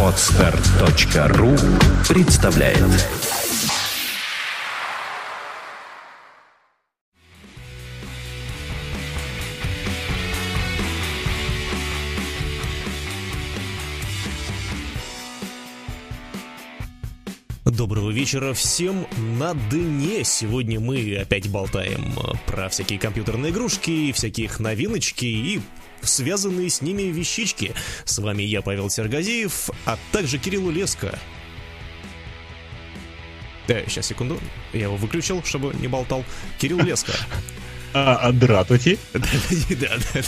Отстар.ру представляет Доброго вечера всем на дне. Сегодня мы опять болтаем э, про всякие компьютерные игрушки, всякие их новиночки и связанные с ними вещички. С вами я, Павел Сергазеев, а также Кирилл Леско. Да, сейчас, секунду. Я его выключил, чтобы не болтал. Кирилл Леско. А, здравствуйте. Да, да.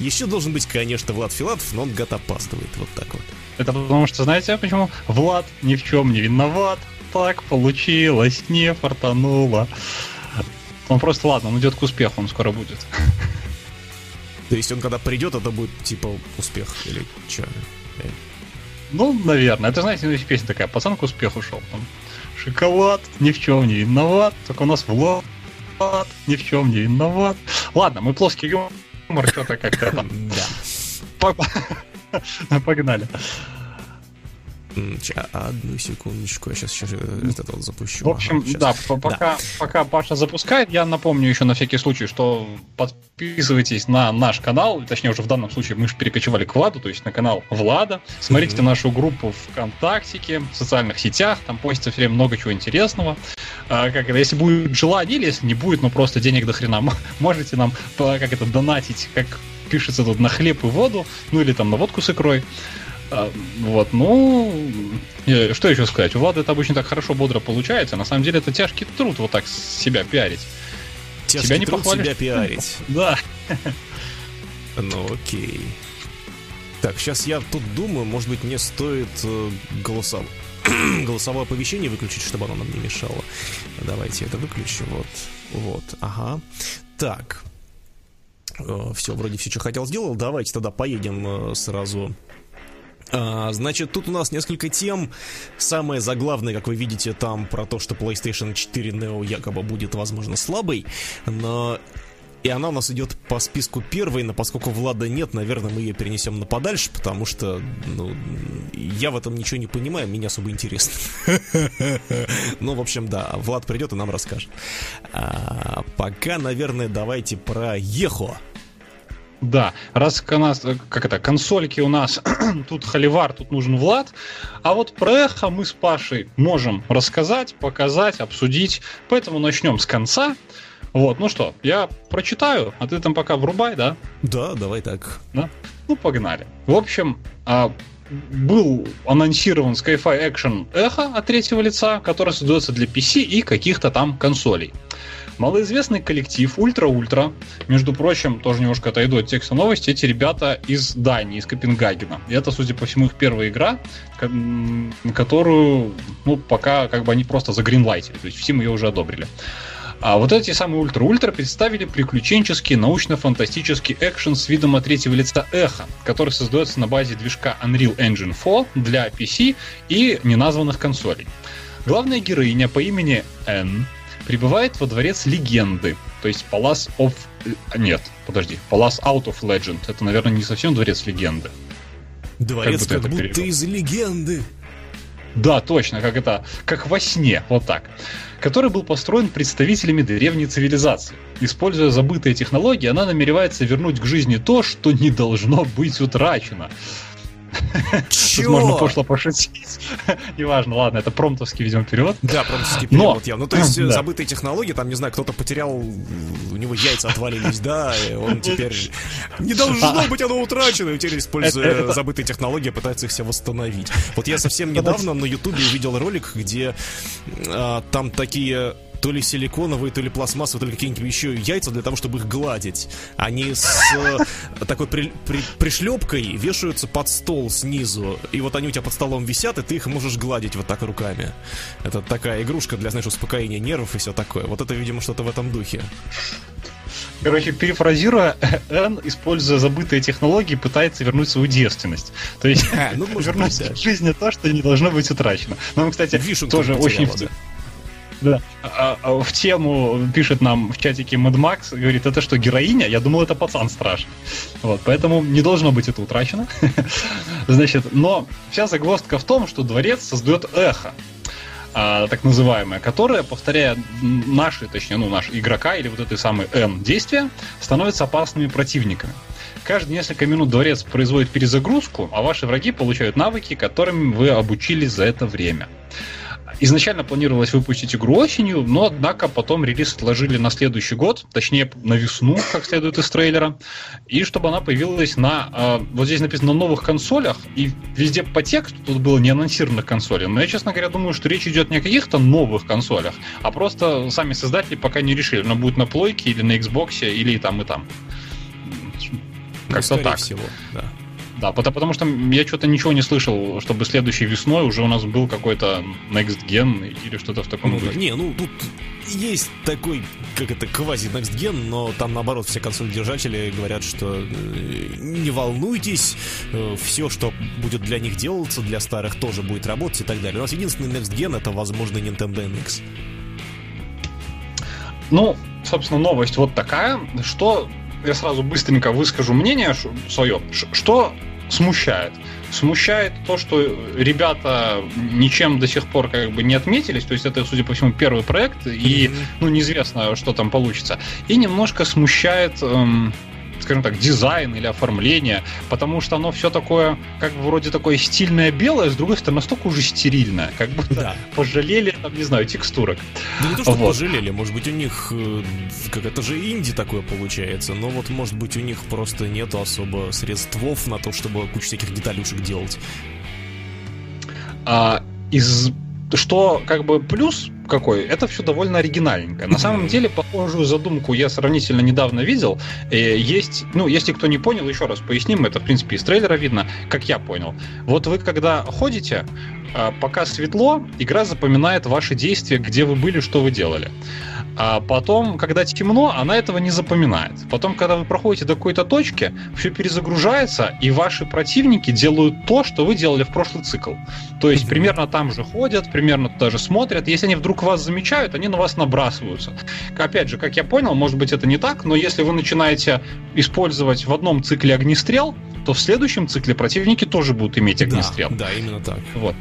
Еще должен быть, конечно, Влад Филатов, но он гад опаздывает. Вот так вот. Это потому что, знаете, почему? Влад ни в чем не виноват так получилось, не фартануло. Он просто, ладно, он идет к успеху, он скоро будет. То есть он когда придет, это будет типа успех или что? Ну, наверное. Это, знаете, ну, песня такая, пацан к успеху шел. Там, Шоколад, ни в чем не виноват, только у нас Влад ни в чем не виноват. Ладно, мы плоский юмор, что-то как-то там. Да. Погнали. Одну секундочку, я сейчас, сейчас это вот запущу. В общем, ага, да, пока, да. пока Паша запускает, я напомню еще на всякий случай, что подписывайтесь на наш канал, точнее уже в данном случае мы же перекочевали к Владу, то есть на канал Влада. Смотрите mm-hmm. нашу группу ВКонтакте, в социальных сетях, там постится все время много чего интересного. А, как это, если будет желание, или если не будет, ну просто денег до хрена, можете нам, как это, донатить, как пишется тут на хлеб и воду, ну или там на водку с икрой. А, вот, ну, что еще сказать? У Влада это обычно так хорошо, бодро получается. На самом деле это тяжкий труд вот так себя пиарить. Тяжкий себя не труд похвалишь. себя пиарить. Да. Ну окей. Так, сейчас я тут думаю, может быть, мне стоит э, голосов... голосовое оповещение выключить, чтобы оно нам не мешало. Давайте это выключу. Вот. Вот. Ага. Так. Э, все, вроде все, что хотел, сделал. Давайте тогда поедем э, сразу значит, тут у нас несколько тем. Самое заглавное, как вы видите, там про то, что PlayStation 4 Neo якобы будет, возможно, слабой. Но и она у нас идет по списку первой, но поскольку Влада нет, наверное, мы ее перенесем на подальше, потому что, ну, я в этом ничего не понимаю, мне особо интересно. Ну, в общем, да, Влад придет и нам расскажет. А, пока, наверное, давайте про Ехо. Да, раз у нас, как это, консольки у нас, тут Холивар, тут нужен Влад, а вот про эхо мы с Пашей можем рассказать, показать, обсудить, поэтому начнем с конца. Вот, ну что, я прочитаю, а ты там пока врубай, да? Да, давай так. Да? Ну, погнали. В общем, а, был анонсирован Skyfi Action Echo от третьего лица, который создается для PC и каких-то там консолей. Малоизвестный коллектив Ultra Ultra, между прочим, тоже немножко отойду от текста новости, эти ребята из Дании, из Копенгагена. И это, судя по всему, их первая игра, которую, ну, пока как бы они просто загринлайтили, то есть всем ее уже одобрили. А вот эти самые Ultra Ultra представили приключенческий научно-фантастический экшен с видом от третьего лица Эхо, который создается на базе движка Unreal Engine 4 для PC и неназванных консолей. Главная героиня по имени Энн прибывает во дворец легенды, то есть Palace of... Нет, подожди, Palace Out of Legend. Это, наверное, не совсем дворец легенды. Dворец как, как будто перевел. из легенды. Да, точно, как это, как во сне, вот так. Который был построен представителями древней цивилизации. Используя забытые технологии, она намеревается вернуть к жизни то, что не должно быть утрачено. Чё? можно пошло пошутить. Неважно, ладно, это промтовский, видимо, перевод. Да, промтовский перевод. Но... Ну, то есть, да. забытые технологии, там, не знаю, кто-то потерял, у него яйца отвалились, да, и он теперь... Не должно быть оно утрачено, и теперь, используя забытые технологии, пытается их все восстановить. Вот я совсем недавно на Ютубе увидел ролик, где а, там такие то ли силиконовые, то ли пластмассовые, то ли какие-нибудь еще яйца для того, чтобы их гладить. Они с э, такой при, при, пришлепкой вешаются под стол снизу. И вот они у тебя под столом висят, и ты их можешь гладить вот так руками. Это такая игрушка для, знаешь, успокоения нервов и все такое. Вот это, видимо, что-то в этом духе. Короче, перефразируя, Н, используя забытые технологии, пытается вернуть свою девственность. То есть а, ну, вернуть в жизни то, что не должно быть утрачено. Но, кстати, Вишенку тоже очень... Да. Да. А, а, в тему пишет нам в чатике Mad Max, говорит, это что, героиня? Я думал, это пацан страшный. Вот, поэтому не должно быть это утрачено. Значит, но вся загвоздка в том, что дворец создает эхо. А, так называемое, которое, повторяя наши, точнее, ну, наш игрока или вот этой самой N действия, становятся опасными противниками. Каждые несколько минут дворец производит перезагрузку, а ваши враги получают навыки, которыми вы обучились за это время. Изначально планировалось выпустить игру осенью, но однако потом релиз отложили на следующий год, точнее на весну, как следует из трейлера, и чтобы она появилась на, э, вот здесь написано, на новых консолях, и везде по тексту тут было не анонсированных консолей. Но я, честно говоря, думаю, что речь идет не о каких-то новых консолях, а просто сами создатели пока не решили, она будет на плойке или на Xbox, или и там, и там. Ну, Как-то так. всего, да. Да, потому, потому что я что-то ничего не слышал, чтобы следующей весной уже у нас был какой-то Next Gen или что-то в таком ну, духе. Не, ну тут есть такой, как это, квази Next Gen, но там наоборот все консоль-держатели говорят, что э, не волнуйтесь, э, все, что будет для них делаться, для старых тоже будет работать и так далее. У нас единственный Next Gen это, возможно, Nintendo NX. Ну, собственно, новость вот такая, что я сразу быстренько выскажу мнение свое. Что смущает. Смущает то, что ребята ничем до сих пор как бы не отметились, то есть это, судя по всему, первый проект, и ну, неизвестно, что там получится. И немножко смущает эм, скажем так, дизайн или оформление, потому что оно все такое, как бы вроде такое стильное белое, с другой стороны, настолько уже стерильное, как будто да. пожалели, там, не знаю, текстурок. Да не то, что вот. пожалели, может быть, у них, э, как это же инди такое получается, но вот, может быть, у них просто нету особо средств на то, чтобы кучу всяких деталюшек делать. А, из что как бы плюс какой, это все довольно оригинальненько. На самом деле, похожую задумку я сравнительно недавно видел. Э, есть, ну, если кто не понял, еще раз поясним, это, в принципе, из трейлера видно, как я понял. Вот вы, когда ходите, а, пока светло, игра запоминает ваши действия, где вы были, что вы делали. А потом, когда темно, она этого не запоминает. Потом, когда вы проходите до какой-то точки, все перезагружается, и ваши противники делают то, что вы делали в прошлый цикл. То есть примерно там же ходят, примерно туда же смотрят. Если они вдруг вас замечают, они на вас набрасываются. Опять же, как я понял, может быть это не так, но если вы начинаете использовать в одном цикле огнестрел, то в следующем цикле противники тоже будут иметь огнестрел. Да, да именно так. Вот.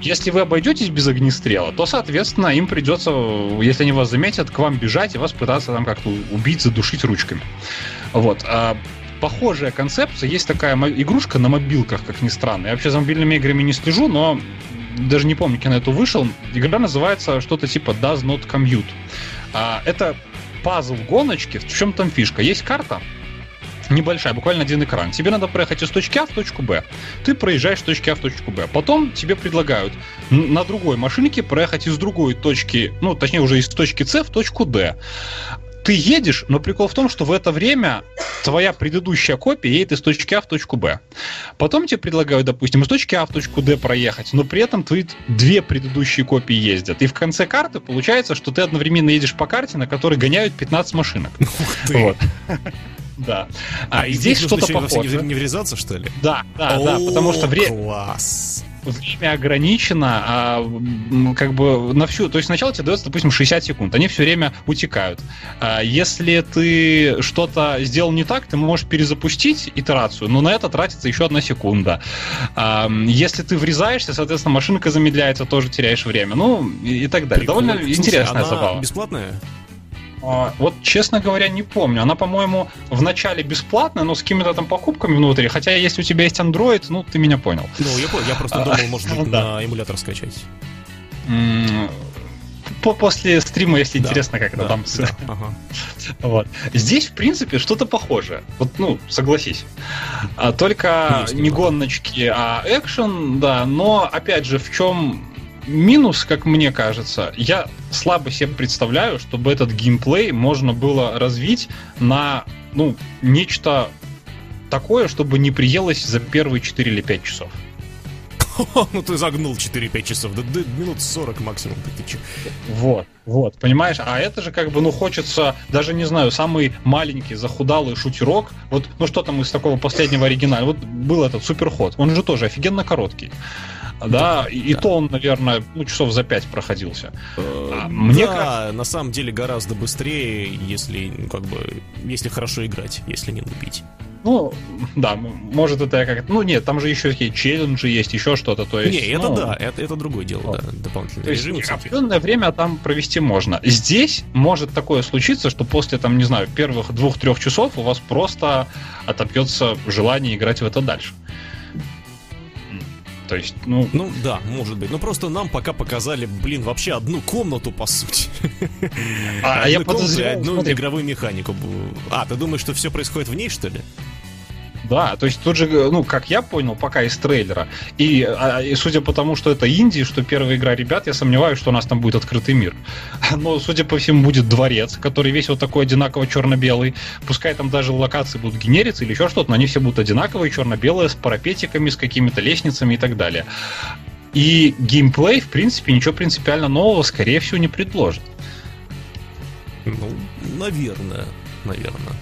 Если вы обойдетесь без огнестрела, то, соответственно, им придется, если они вас заметят, к вам бежать и вас пытаться там как-то убить, задушить ручками. Вот. А похожая концепция. Есть такая игрушка на мобилках, как ни странно. Я вообще за мобильными играми не слежу, но даже не помню, когда это вышел. Игра называется что-то типа Does Not Commute. А, это пазл гоночки. В чем там фишка? Есть карта, небольшая, буквально один экран. Тебе надо проехать из точки А в точку Б. Ты проезжаешь с точки А в точку Б. Потом тебе предлагают на другой машинке проехать из другой точки, ну, точнее, уже из точки С в точку Д. Ты едешь, но прикол в том, что в это время твоя предыдущая копия едет из точки А в точку Б. Потом тебе предлагают, допустим, из точки А в точку Д проехать, но при этом твои две предыдущие копии ездят. И в конце карты получается, что ты одновременно едешь по карте, на которой гоняют 15 машинок. Ух ты. Вот. Да. А, а здесь что-то похоже. Не врезаться, что ли? Да, да, да, потому что время... Класс время ограничено, а, как бы на всю, то есть сначала тебе дается, допустим, 60 секунд, они все время утекают. А, если ты что-то сделал не так, ты можешь перезапустить итерацию, но на это тратится еще одна секунда. А, если ты врезаешься, соответственно, машинка замедляется, тоже теряешь время, ну и, и так далее. Прикольно. Довольно интересная Слушай, забава. Бесплатная? А, вот, честно говоря, не помню. Она, по-моему, в начале бесплатная, но с какими-то там покупками внутри. Хотя, если у тебя есть Android, ну, ты меня понял. Ну, я понял. Я просто думал, может быть, на эмулятор скачать. По после стрима, если да, интересно, как это там. Да, ага. Вот. Здесь, в принципе, что-то похожее. Вот, ну, согласись. А, только Есть не гоночки, а экшен, да. Но, опять же, в чем минус, как мне кажется, я слабо себе представляю, чтобы этот геймплей можно было развить на ну, нечто такое, чтобы не приелось за первые 4 или 5 часов. Ну ты загнул 4-5 часов, да, да минут 40 максимум, ты, ты че? Вот. Вот, понимаешь? А это же как бы, ну, хочется, даже не знаю, самый маленький захудалый шутерок. Вот, ну что там из такого последнего оригинала? Вот был этот суперход. Он же тоже офигенно короткий. Да, да и, то он, наверное, ну, часов за пять проходился. Э, а, мне да, как... на самом деле гораздо быстрее, если, ну, как бы, если хорошо играть, если не нубить. Ну, да, может это я как... Ну, нет, там же еще такие челленджи есть, еще что-то, то есть... Не, это ну, да, это, это другое дело, вот. да, дополнительный то режим. Есть, определенное время там провести можно. Здесь может такое случиться, что после, там, не знаю, первых двух-трех часов у вас просто отобьется желание играть в это дальше. То есть, ну... Ну, да, может быть. Но просто нам пока показали, блин, вообще одну комнату, по сути. А, а я подозреваю... Одну игровую механику. А, ты думаешь, что все происходит в ней, что ли? Да, то есть тут же, ну, как я понял, пока из трейлера, и, а, и судя по тому, что это Индия, что первая игра ребят, я сомневаюсь, что у нас там будет открытый мир. Но, судя по всему, будет дворец, который весь вот такой одинаково черно-белый. Пускай там даже локации будут генериться или еще что-то, но они все будут одинаковые, черно-белые, с парапетиками, с какими-то лестницами и так далее. И геймплей, в принципе, ничего принципиально нового, скорее всего, не предложит. Ну, наверное, наверное.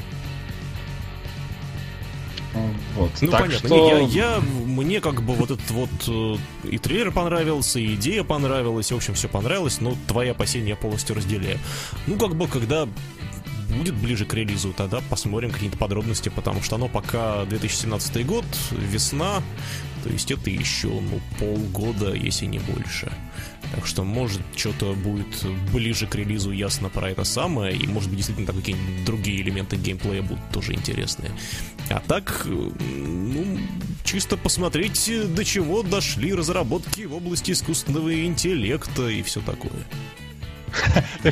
Вот. Ну, так понятно. Что... Не, я, я, мне как бы вот этот вот э, и трейлер понравился, и идея понравилась, и, в общем, все понравилось, но твои опасения я полностью разделяю. Ну, как бы, когда будет ближе к релизу, тогда посмотрим какие-то подробности, потому что оно пока 2017 год, весна, то есть это еще, ну, полгода, если не больше. Так что, может, что-то будет ближе к релизу ясно про это самое, и, может быть, действительно там какие-нибудь другие элементы геймплея будут тоже интересные. А так, ну, чисто посмотреть, до чего дошли разработки в области искусственного интеллекта и все такое.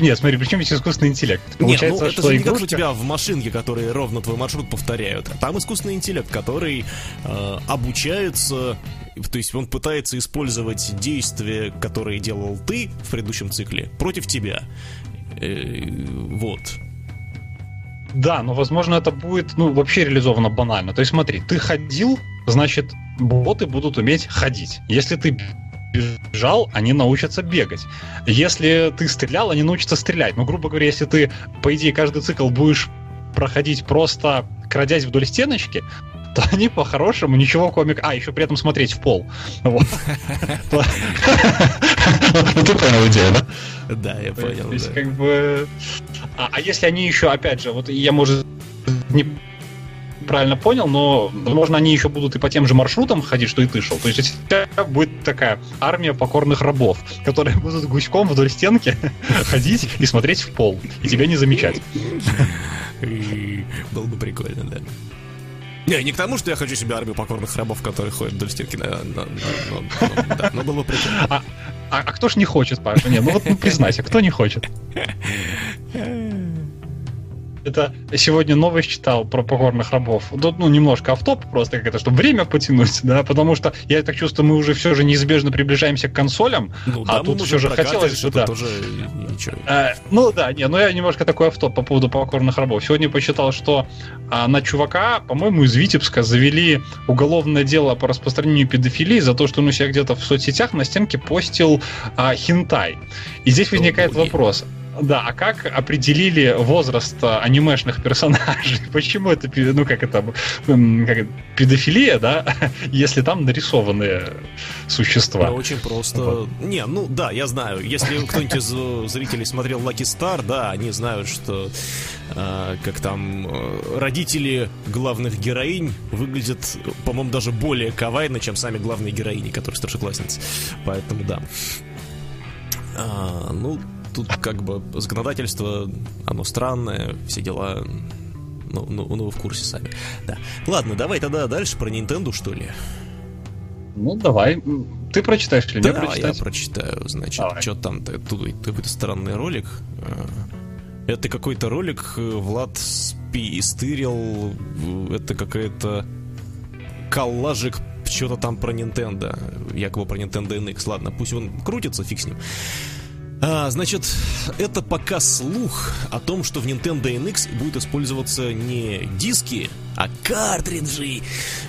Нет, смотри, причем здесь искусственный интеллект? Нет, ну это же не как у тебя в машинке, которые ровно твой маршрут повторяют. Там искусственный интеллект, который э, обучается, то есть он пытается использовать действия, которые делал ты в предыдущем цикле, против тебя. Э, вот. Да, но возможно это будет, ну, вообще реализовано банально. То есть смотри, ты ходил, значит, боты будут уметь ходить. Если ты бежал, они научатся бегать. Если ты стрелял, они научатся стрелять. Но, грубо говоря, если ты, по идее, каждый цикл будешь проходить просто крадясь вдоль стеночки, то они по-хорошему ничего комик... А, еще при этом смотреть в пол. Вот. Ну, ты понял идею, да? Да, я понял. То есть, как бы... А, а если они еще, опять же, вот я, может, не правильно понял, но, возможно, они еще будут и по тем же маршрутам ходить, что и ты шел. То есть у тебя будет такая армия покорных рабов, которые будут гуськом вдоль стенки ходить и смотреть в пол, и тебя не замечать. Было бы прикольно, да. Не, не к тому, что я хочу себе армию покорных рабов, которые ходят вдоль стенки, но, но, но, да, но было бы прикольно. А, а, а кто ж не хочет, Паша? Не, ну вот ну, признайся, кто не хочет? Это сегодня новость читал про покорных рабов. Тут, ну, немножко автоп, просто как это, чтобы время потянуть, да, потому что я так чувствую, мы уже все же неизбежно приближаемся к консолям, ну, а да, тут все же хотелось что да. ничего. А, ну да, не, ну я немножко такой автоп по поводу покорных рабов. Сегодня посчитал, что а, на чувака, по-моему, из Витебска завели уголовное дело по распространению педофилии за то, что он у себя где-то в соцсетях на стенке постил а, хинтай. И здесь возникает вопрос. Да, а как определили возраст э, анимешных персонажей? Почему это, ну как это, как педофилия, да, если там нарисованные существа? Ну, очень просто. Вот. Не, ну да, я знаю. Если кто-нибудь из э, зрителей смотрел Lucky Star, да, они знают, что э, как там э, родители главных героинь выглядят, по-моему, даже более кавайно, чем сами главные героини, которые старшеклассницы. Поэтому да. А, ну, тут как бы законодательство, оно странное, все дела... Ну, ну, ну вы в курсе сами. Да. Ладно, давай тогда дальше про Nintendo, что ли. Ну, давай. Ты прочитаешь или да, нет? я прочитаю. Значит, давай. что там? Тут какой-то странный ролик. А, это какой-то ролик, э, Влад спи стырил. Это какая-то коллажик что-то там про Nintendo. Якобы про Nintendo NX. Ладно, пусть он крутится, фиг с ним. А, значит, это пока слух о том, что в Nintendo NX будут использоваться не диски, а картриджи.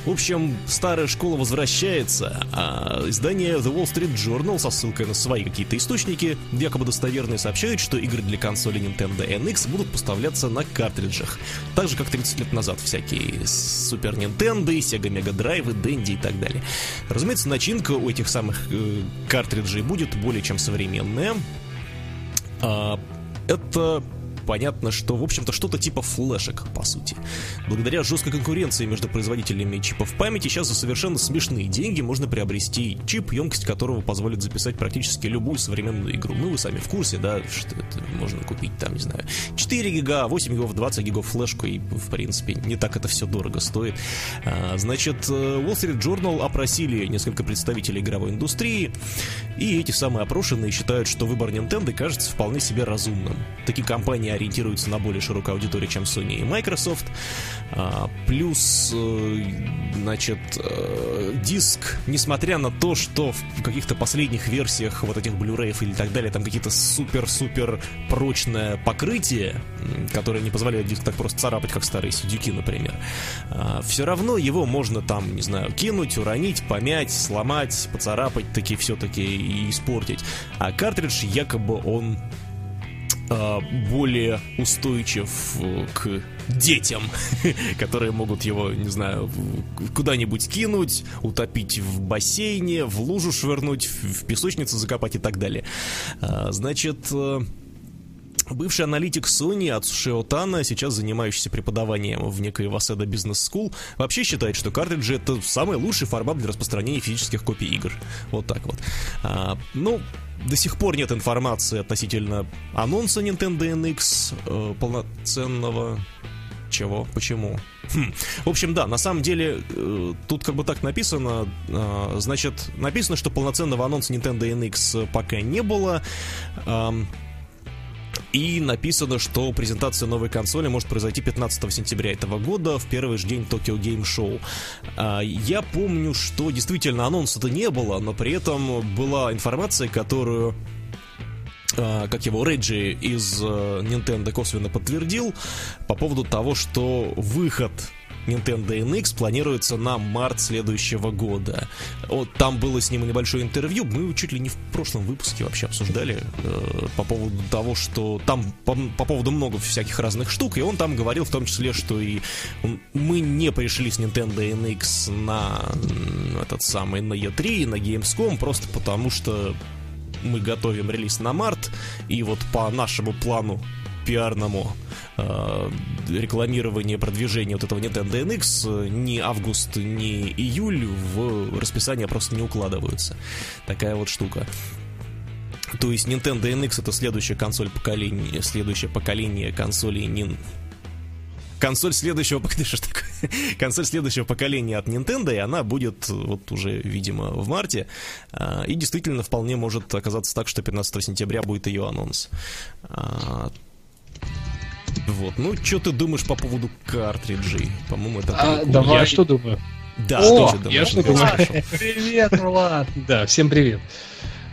В общем, старая школа возвращается, а издание The Wall Street Journal со ссылкой на свои какие-то источники, якобы достоверные, сообщают, что игры для консоли Nintendo NX будут поставляться на картриджах. Так же, как 30 лет назад всякие Super Nintendo, Sega Mega Drive, Dendy и так далее. Разумеется, начинка у этих самых э, картриджей будет более чем современная. А, это понятно, что, в общем-то, что-то типа флешек, по сути. Благодаря жесткой конкуренции между производителями чипов памяти, сейчас за совершенно смешные деньги можно приобрести чип, емкость которого позволит записать практически любую современную игру. Ну, вы сами в курсе, да, что это можно купить там, не знаю, 4 гига, 8 гигов, 20 гигов флешку, и, в принципе, не так это все дорого стоит. А, значит, э, Wall Street Journal опросили несколько представителей игровой индустрии, и эти самые опрошенные считают, что выбор Nintendo кажется вполне себе разумным. Такие компании ориентируются на более широкую аудиторию, чем Sony и Microsoft. А, плюс, э, значит, э, диск, несмотря на то, что в каких-то последних версиях вот этих Blu-ray или так далее, там какие-то супер-супер прочное покрытие, которое не позволяет диск так просто царапать, как старые сидюки, например, а, все равно его можно там, не знаю, кинуть, уронить, помять, сломать, поцарапать таки все-таки и испортить. А картридж якобы он более устойчив э, к детям, которые могут его, не знаю, куда-нибудь кинуть, утопить в бассейне, в лужу швырнуть, в песочницу закопать и так далее. А, значит, э, Бывший аналитик Sony Ацушио Тана, сейчас занимающийся преподаванием в некой Waseda Business School, вообще считает, что картриджи это самый лучший формат для распространения физических копий игр. Вот так вот. А, ну, до сих пор нет информации относительно анонса Nintendo NX э, полноценного. Чего? Почему? Хм. В общем, да, на самом деле э, тут как бы так написано. Э, значит, написано, что полноценного анонса Nintendo NX пока не было. Э, и написано, что презентация новой консоли может произойти 15 сентября этого года, в первый же день Game Show. А, я помню, что действительно анонса-то не было, но при этом была информация, которую а, как его Реджи из э, Nintendo косвенно подтвердил по поводу того, что выход Nintendo NX планируется на март следующего года. Вот там было с ним небольшое интервью, мы чуть ли не в прошлом выпуске вообще обсуждали э, по поводу того, что там по, по поводу много всяких разных штук, и он там говорил в том числе, что и мы не пришли с Nintendo NX на этот самый на E3 на Gamescom просто потому что мы готовим релиз на март, и вот по нашему плану пиарному э, рекламирование, продвижение вот этого Nintendo NX э, ни август, ни июль в расписание просто не укладываются. Такая вот штука. То есть Nintendo NX это следующая консоль поколения, следующее поколение консолей Nintendo консоль следующего консоль следующего поколения от Nintendo, и она будет вот уже, видимо, в марте. А, и действительно вполне может оказаться так, что 15 сентября будет ее анонс. Вот. Ну, что ты думаешь по поводу картриджей? По-моему, это... А, давай, я что думаю? Да, О, что ты Я что думаю? Привет, Влад! Да, всем привет.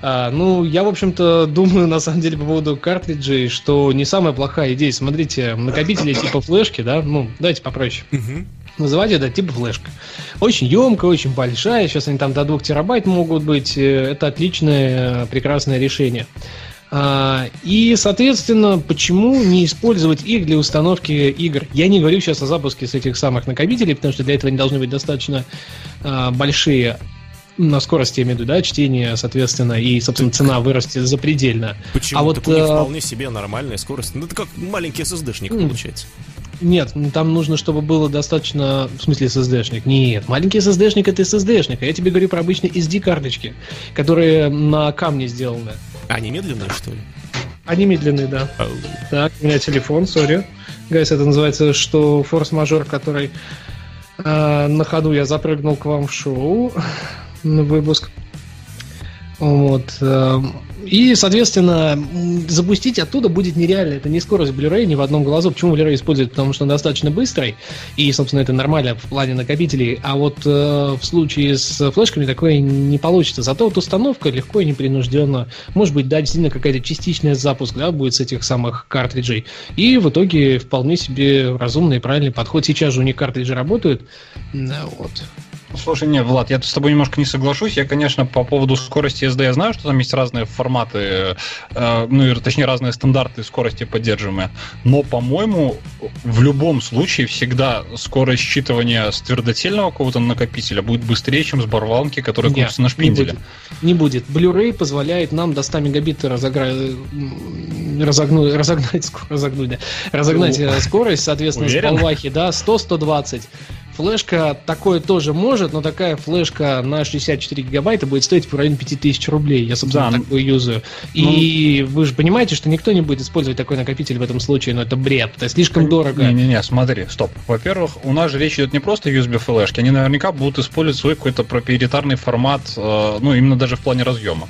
А, ну, я, в общем-то, думаю, на самом деле, по поводу картриджей, что не самая плохая идея. Смотрите, накопители типа флешки, да, ну, давайте попроще. Угу. Называть это типа флешка. Очень емкая, очень большая. Сейчас они там до 2 терабайт могут быть. Э, это отличное, прекрасное решение. А, и, соответственно, почему не использовать их для установки игр? Я не говорю сейчас о запуске с этих самых накопителей, потому что для этого они должны быть достаточно а, большие на скорости, я имею в виду, да, чтение, соответственно, и, собственно, цена вырастет запредельно. Почему? А вот, так у них э, вполне себе нормальная скорость. Ну, это как маленький SSD-шник получается. Нет, ну, там нужно, чтобы было достаточно... В смысле SSD-шник? Нет, маленький SSD-шник это SSD-шник. А я тебе говорю про обычные SD-карточки, которые на камне сделаны. Они медленные, что ли? Они медленные, да. Oh. Так, у меня телефон, сори. Гайс, это называется, что форс-мажор, который э, на ходу я запрыгнул к вам в шоу на выпуск. Вот. Эм, и, соответственно, запустить оттуда будет нереально. Это не скорость Blu-ray ни в одном глазу. Почему Blu-ray используют? Потому что он достаточно быстрый, и, собственно, это нормально в плане накопителей. А вот э, в случае с флешками такое не получится. Зато вот установка легко и непринужденно. Может быть, да, действительно какая-то частичная запуск, да, будет с этих самых картриджей. И в итоге вполне себе разумный и правильный подход. Сейчас же у них картриджи работают. Вот. Слушай, не, Влад, я с тобой немножко не соглашусь. Я, конечно, по поводу скорости SD я знаю, что там есть разные форматы, э, ну, точнее, разные стандарты скорости поддерживаемые. Но, по-моему, в любом случае всегда скорость считывания с твердотельного какого-то накопителя будет быстрее, чем с барвалки, которая крутится на шпинделе. Не будет. Не будет. Blu-ray позволяет нам до 100 мегабит разогра... разогнуть, разогнать, разогнуть, да, разогнать ну, скорость, соответственно, уверен? с болвахи, да, 100-120. Флешка такое тоже может, но такая флешка на 64 гигабайта будет стоить в районе 5000 рублей. Я, собственно, да. такую юзаю. И ну, вы же понимаете, что никто не будет использовать такой накопитель в этом случае, но это бред. Это слишком дорого. Не-не-не, смотри, стоп. Во-первых, у нас же речь идет не просто USB флешки, они наверняка будут использовать свой какой-то проприетарный формат, э, ну, именно даже в плане разъема.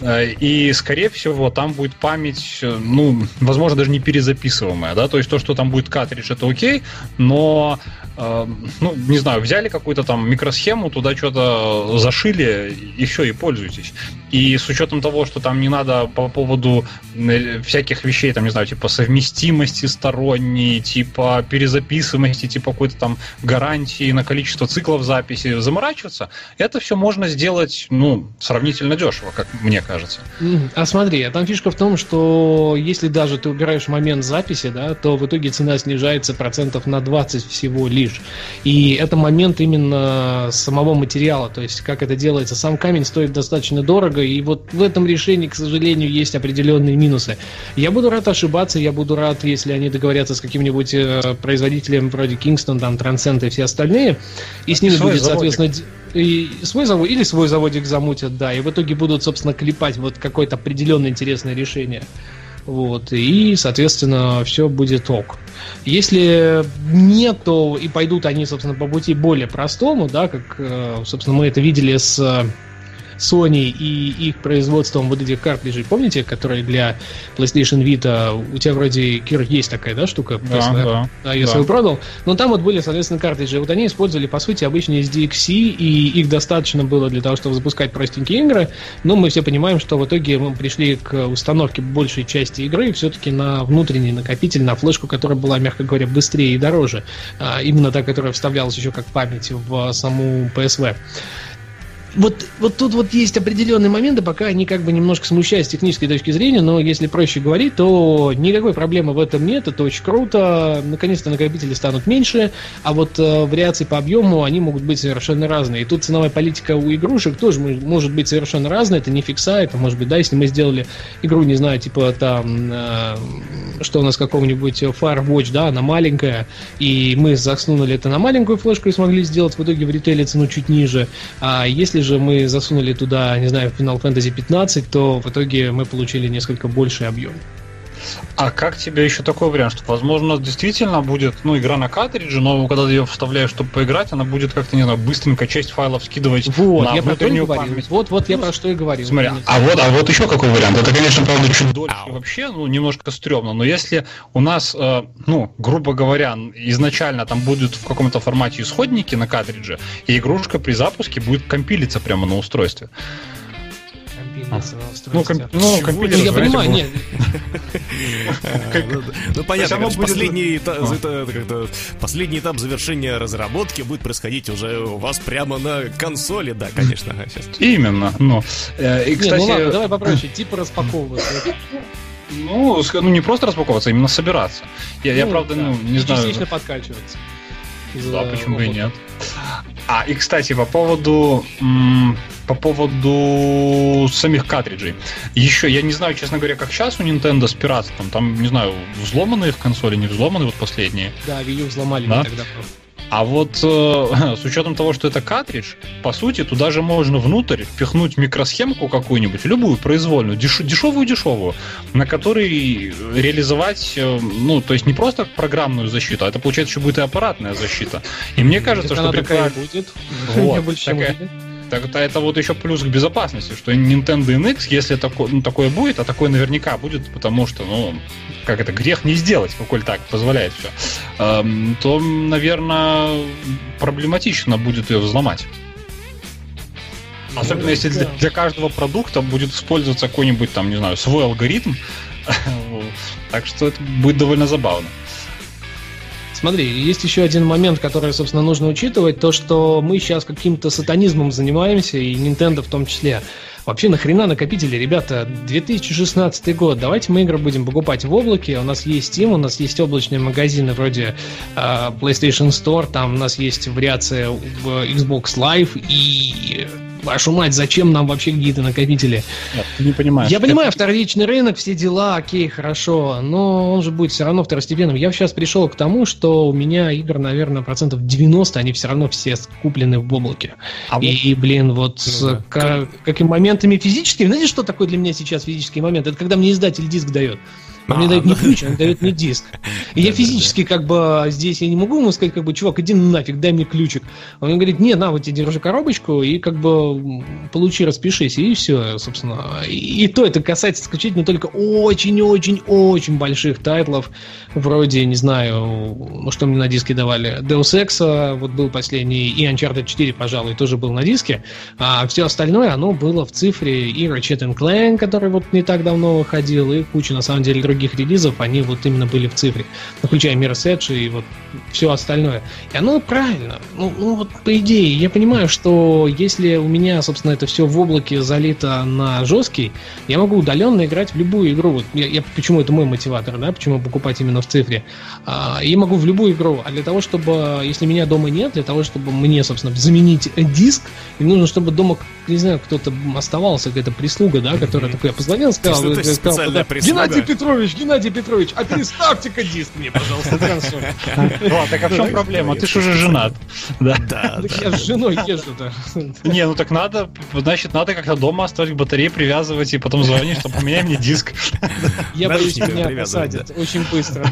Э, и, скорее всего, там будет память, э, ну, возможно, даже не перезаписываемая, да, то есть то, что там будет картридж, это окей, но Эм, ну, не знаю, взяли какую-то там микросхему, туда что-то зашили, и все, и пользуйтесь. И с учетом того, что там не надо по поводу э, всяких вещей, там, не знаю, типа совместимости сторонней, типа перезаписываемости, типа какой-то там гарантии на количество циклов записи заморачиваться, это все можно сделать, ну, сравнительно дешево, как мне кажется. А смотри, а там фишка в том, что если даже ты убираешь момент записи, да, то в итоге цена снижается процентов на 20 всего лишь. И это момент именно самого материала, то есть как это делается. Сам камень стоит достаточно дорого, и вот в этом решении, к сожалению, есть определенные минусы. Я буду рад ошибаться, я буду рад, если они договорятся с каким-нибудь э, производителем вроде Kingston, там, Transcend и все остальные, и с ними будет, заводик. соответственно, и свой завод или свой заводик замутят, да, и в итоге будут, собственно, клепать вот какое-то определенное интересное решение. Вот, и, соответственно, все будет ок. Если нет, то и пойдут они, собственно, по пути более простому, да, как, э, собственно, мы это видели с Sony и их производством вот этих картриджей, помните, которые для PlayStation Vita, у тебя вроде, Кир, есть такая, да, штука? Да, да. Да, я да. свою продал. Но там вот были, соответственно, картриджи. Вот они использовали, по сути, обычные SDXC, и их достаточно было для того, чтобы запускать простенькие игры, но мы все понимаем, что в итоге мы пришли к установке большей части игры все-таки на внутренний накопитель, на флешку, которая была, мягко говоря, быстрее и дороже. А, именно та, которая вставлялась еще как память в саму PSV вот, вот тут вот есть определенные моменты, пока они как бы немножко смущают с технической точки зрения, но если проще говорить, то никакой проблемы в этом нет, это очень круто, наконец-то накопители станут меньше, а вот э, вариации по объему, они могут быть совершенно разные. И тут ценовая политика у игрушек тоже может быть совершенно разная, это не фикса, это может быть, да, если мы сделали игру, не знаю, типа там, э, что у нас какого-нибудь Firewatch, да, она маленькая, и мы засунули это на маленькую флешку и смогли сделать в итоге в ритейле цену чуть ниже, а если же мы засунули туда, не знаю, Final Fantasy 15, то в итоге мы получили несколько больший объем. А как тебе еще такой вариант, что, возможно, действительно будет, ну, игра на картридже, но когда ты ее вставляешь, чтобы поиграть, она будет как-то, не знаю, быстренько часть файлов скидывать вот, на я внутреннюю про память. Вот, вот я про что и говорил. Смотри, а вот, а вот еще какой вариант? Это, конечно, правда, чуть дольше вообще, ну, немножко стрёмно, но если у нас, э, ну, грубо говоря, изначально там будут в каком-то формате исходники на картридже, и игрушка при запуске будет компилиться прямо на устройстве а. Ну, комп... ну компилер, я понимаю, нет. Ну, понятно, последний последний этап завершения разработки будет происходить уже у вас прямо на консоли, да, конечно. Именно, но... Э, и, кстати... Ну давай попроще, типа распаковываться. Ну, ну, не просто распаковываться, а именно собираться. Я, я правда, ну, не знаю... Частично подкачиваться. Да, почему бы и нет. А, и, кстати, по поводу по поводу самих картриджей. Еще, я не знаю, честно говоря, как сейчас у Nintendo с пиратством. Там, не знанаю, взломанные в консоли, не взломанные, вот последние. Да, Wii взломали да? тогда а вот э, с учетом того, что это картридж, по сути, туда же можно внутрь впихнуть микросхемку какую-нибудь, любую произвольную, деш- дешевую-дешевую, на которой реализовать, э, ну, то есть не просто программную защиту, а это, получается, еще будет и аппаратная защита. И мне кажется, так что при... такая будет. Вот, такая... Так это вот еще плюс к безопасности, что Nintendo NX, если такое, ну, такое будет, а такое наверняка будет, потому что, ну, как это, грех не сделать, коль так позволяет все, эм, то, наверное, проблематично будет ее взломать. Особенно если для, для каждого продукта будет использоваться какой-нибудь там, не знаю, свой алгоритм. так что это будет довольно забавно. Смотри, есть еще один момент, который, собственно, нужно учитывать, то, что мы сейчас каким-то сатанизмом занимаемся, и Nintendo в том числе. Вообще, нахрена накопители, ребята? 2016 год. Давайте мы игры будем покупать в облаке. У нас есть Steam, у нас есть облачные магазины вроде э, PlayStation Store, там у нас есть вариация в Xbox Live и вашу мать, зачем нам вообще какие-то накопители? Нет, ты не понимаешь. Я понимаю, вторичный рынок, все дела, окей, хорошо, но он же будет все равно второстепенным. Я сейчас пришел к тому, что у меня игр, наверное, процентов 90, они все равно все куплены в облаке. А и, вот... блин, вот ну, да. как, какими моментами физическими, знаете, что такое для меня сейчас физический момент? Это когда мне издатель диск дает. Он мне дает не ключ, он дает мне диск. И я физически как бы здесь я не могу ему сказать, как бы, чувак, иди нафиг, дай мне ключик. Он мне говорит, нет, на, вот тебе держи коробочку и как бы получи, распишись, и все, собственно. И то это касается исключительно только очень-очень-очень больших тайтлов, вроде, не знаю, ну что мне на диске давали, Deus Ex, вот был последний, и Uncharted 4, пожалуй, тоже был на диске, а все остальное, оно было в цифре, и Ratchet Clank, который вот не так давно выходил, и куча, на самом деле, других релизов, они вот именно были в цифре, включая Mirror's Edge и вот все остальное. И оно правильно. Ну, ну вот по идее, я понимаю, что если у меня, собственно, это все в облаке залито на жесткий, я могу удаленно играть в любую игру. Вот я, я, почему это мой мотиватор, да, почему покупать именно в цифре. А, я могу в любую игру. А для того, чтобы, если меня дома нет, для того, чтобы мне, собственно, заменить диск, мне нужно, чтобы дома, не знаю, кто-то оставался, какая-то прислуга, да, которая такой, я позвонил, сказал, сказал да, Геннадий Петрович, Геннадий Петрович, а переставьте-ка диск мне, пожалуйста, консоль. Ладно, так а в чем проблема? Ты же уже женат. Да. Да. Я с женой езжу-то. Не, ну так надо, значит, надо как-то дома оставить батареи, привязывать, и потом звонишь, что поменяй мне диск. Я боюсь, меня посадят очень быстро.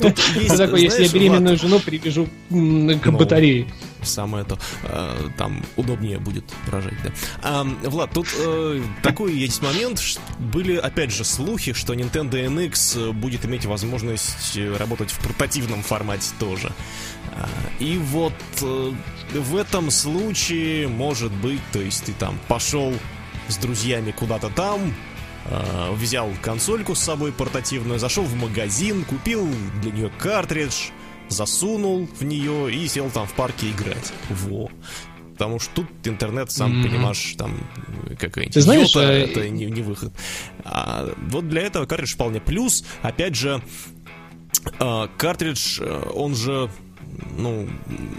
Если я беременную жену привяжу к ну, батарее самое то, э, там удобнее будет рожать, да. А, Влад, тут э, такой есть момент, были, опять же, слухи, что Nintendo NX будет иметь возможность работать в портативном формате тоже. А, и вот э, в этом случае, может быть, то есть ты там пошел с друзьями куда-то там, э, взял консольку с собой портативную, зашел в магазин, купил для нее картридж, засунул в нее и сел там в парке играть. Во. Потому что тут интернет, сам mm-hmm. понимаешь, там какая-нибудь Ты знаешь, йота, э... это не, не выход. А вот для этого картридж вполне плюс. Опять же, э, картридж, э, он же ну,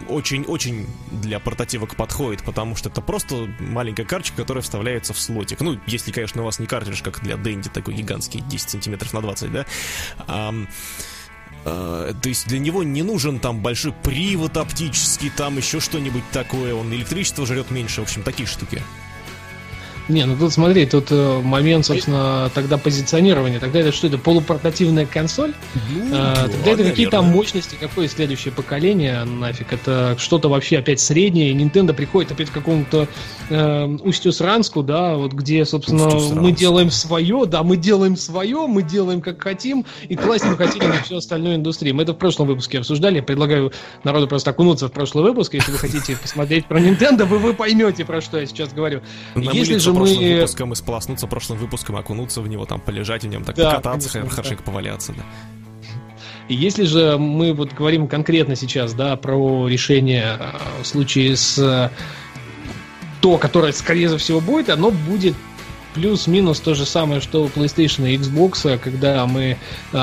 очень-очень для портативок подходит, потому что это просто маленькая карточка, которая вставляется в слотик. Ну, если, конечно, у вас не картридж, как для Дэнди, такой гигантский, 10 сантиметров на 20, да? А, то есть для него не нужен там большой привод оптический, там еще что-нибудь такое. Он электричество жрет меньше, в общем, такие штуки. Не, ну тут смотри, тут э, момент, собственно, тогда позиционирования. Тогда это что это, полупортативная консоль? Ну, а, да, тогда это какие там мощности, какое следующее поколение, нафиг? Это что-то вообще опять среднее. Nintendo приходит опять к какому-то э, Устью Сранску, да, вот где, собственно, мы делаем свое, да, мы делаем свое, мы делаем как хотим, и класть мы хотели на всю остальную индустрию. Мы это в прошлом выпуске обсуждали. Я предлагаю народу просто окунуться в прошлый выпуск. Если вы хотите посмотреть про Nintendo, вы, вы поймете, про что я сейчас говорю. Если же мы... прошлым выпуском и сполоснуться прошлым выпуском, окунуться в него, там, полежать в нем, так да, покататься, конечно, хорошенько да. поваляться, да. И если же мы вот говорим конкретно сейчас, да, про решение э, в случае с э, то, которое скорее всего будет, оно будет плюс-минус то же самое, что у PlayStation и Xbox, когда мы э,